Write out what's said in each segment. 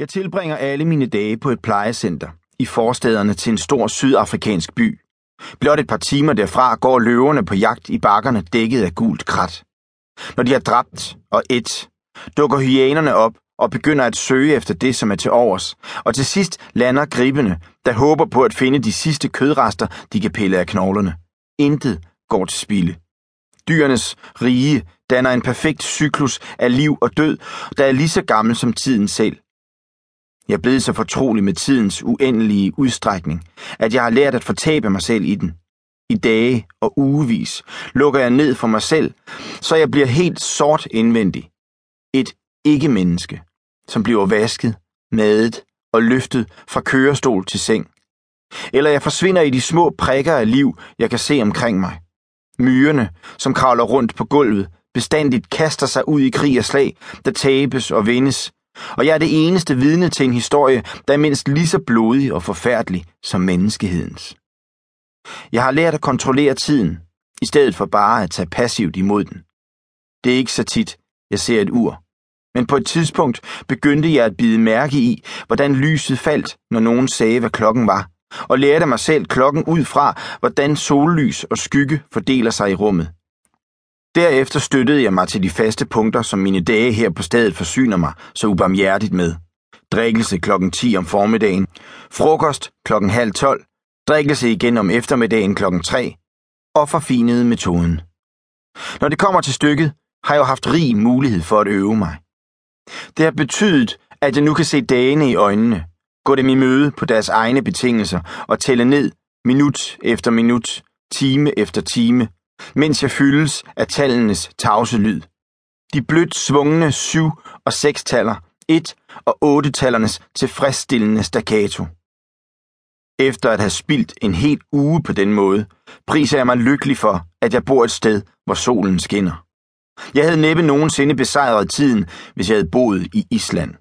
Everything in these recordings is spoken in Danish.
Jeg tilbringer alle mine dage på et plejecenter i forstederne til en stor sydafrikansk by. Blot et par timer derfra går løverne på jagt i bakkerne dækket af gult krat. Når de har dræbt og et, dukker hyænerne op og begynder at søge efter det, som er til overs, og til sidst lander gribene, der håber på at finde de sidste kødrester, de kan pille af knoglerne. Intet går til spilde. Dyrenes rige danner en perfekt cyklus af liv og død, der er lige så gammel som tiden selv. Jeg er blevet så fortrolig med tidens uendelige udstrækning, at jeg har lært at fortabe mig selv i den. I dage og ugevis lukker jeg ned for mig selv, så jeg bliver helt sort indvendig. Et ikke-menneske, som bliver vasket, madet og løftet fra kørestol til seng. Eller jeg forsvinder i de små prikker af liv, jeg kan se omkring mig. Myrerne, som kravler rundt på gulvet, bestandigt kaster sig ud i krig og slag, der tabes og vindes, og jeg er det eneste vidne til en historie, der er mindst lige så blodig og forfærdelig som menneskehedens. Jeg har lært at kontrollere tiden, i stedet for bare at tage passivt imod den. Det er ikke så tit, jeg ser et ur. Men på et tidspunkt begyndte jeg at bide mærke i, hvordan lyset faldt, når nogen sagde, hvad klokken var, og lærte mig selv klokken ud fra, hvordan sollys og skygge fordeler sig i rummet. Derefter støttede jeg mig til de faste punkter, som mine dage her på stedet forsyner mig så ubarmhjertigt med. Drikkelse klokken 10 om formiddagen, frokost klokken halv 12, drikkelse igen om eftermiddagen klokken 3 og forfinede metoden. Når det kommer til stykket, har jeg jo haft rig mulighed for at øve mig. Det har betydet, at jeg nu kan se dagene i øjnene, gå dem i møde på deres egne betingelser og tælle ned minut efter minut, time efter time, mens jeg fyldes af tallenes tavse lyd. De blødt svungne syv- og sekstaller, et- og otte-tallernes tilfredsstillende staccato. Efter at have spildt en hel uge på den måde, priser jeg mig lykkelig for, at jeg bor et sted, hvor solen skinner. Jeg havde næppe nogensinde besejret tiden, hvis jeg havde boet i Island.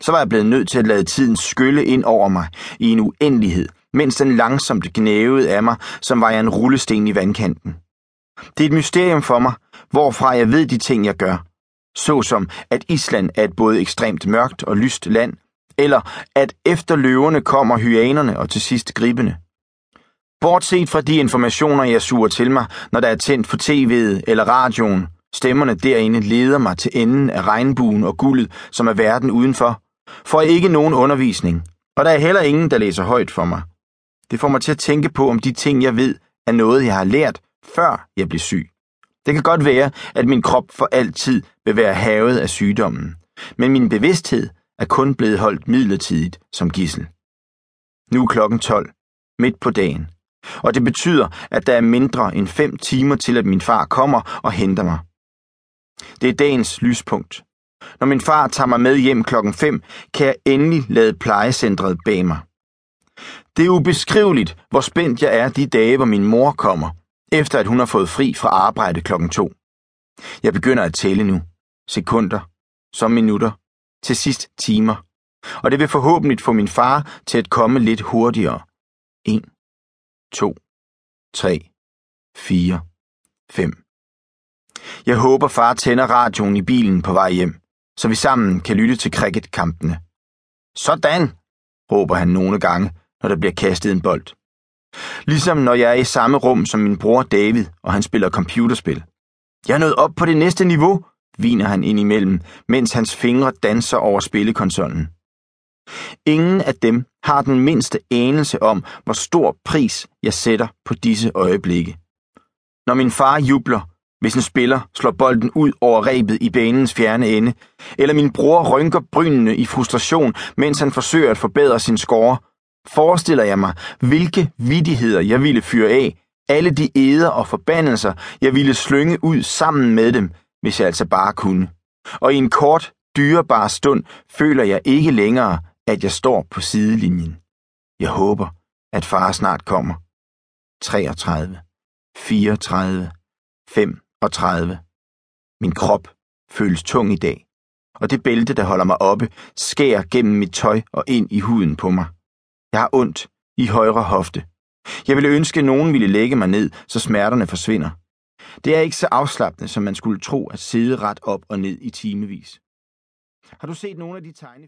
Så var jeg blevet nødt til at lade tiden skylle ind over mig i en uendelighed, mens den langsomt gnævede af mig, som var jeg en rullesten i vandkanten. Det er et mysterium for mig, hvorfra jeg ved de ting, jeg gør. Såsom, at Island er et både ekstremt mørkt og lyst land, eller at efter løverne kommer hyanerne og til sidst gribende. Bortset fra de informationer, jeg suger til mig, når der er tændt for tv'et eller radioen, stemmerne derinde leder mig til enden af regnbuen og guldet, som er verden udenfor, får jeg ikke nogen undervisning, og der er heller ingen, der læser højt for mig. Det får mig til at tænke på, om de ting, jeg ved, er noget, jeg har lært, før jeg blev syg. Det kan godt være, at min krop for altid vil være havet af sygdommen, men min bevidsthed er kun blevet holdt midlertidigt som gissel. Nu er klokken 12, midt på dagen, og det betyder, at der er mindre end fem timer til, at min far kommer og henter mig. Det er dagens lyspunkt. Når min far tager mig med hjem klokken 5, kan jeg endelig lade plejecentret bag mig. Det er ubeskriveligt, hvor spændt jeg er de dage, hvor min mor kommer, efter at hun har fået fri fra arbejde klokken 2. Jeg begynder at tælle nu. Sekunder, så minutter, til sidst timer. Og det vil forhåbentlig få min far til at komme lidt hurtigere. 1, 2, 3, 4, 5. Jeg håber, far tænder radioen i bilen på vej hjem, så vi sammen kan lytte til cricketkampene. Sådan, råber han nogle gange, når der bliver kastet en bold. Ligesom når jeg er i samme rum som min bror David, og han spiller computerspil. Jeg er nået op på det næste niveau, viner han ind imellem, mens hans fingre danser over spillekonsollen. Ingen af dem har den mindste anelse om, hvor stor pris jeg sætter på disse øjeblikke. Når min far jubler, hvis en spiller slår bolden ud over rebet i banens fjerne ende, eller min bror rynker brynene i frustration, mens han forsøger at forbedre sin score, forestiller jeg mig, hvilke vidigheder jeg ville fyre af, alle de æder og forbandelser, jeg ville slynge ud sammen med dem, hvis jeg altså bare kunne. Og i en kort, dyrebar stund føler jeg ikke længere, at jeg står på sidelinjen. Jeg håber, at far snart kommer. 33, 34, 35. Min krop føles tung i dag, og det bælte, der holder mig oppe, skærer gennem mit tøj og ind i huden på mig. Jeg har ondt i højre hofte. Jeg ville ønske, at nogen ville lægge mig ned, så smerterne forsvinder. Det er ikke så afslappende, som man skulle tro at sidde ret op og ned i timevis. Har du set nogle af de tegne?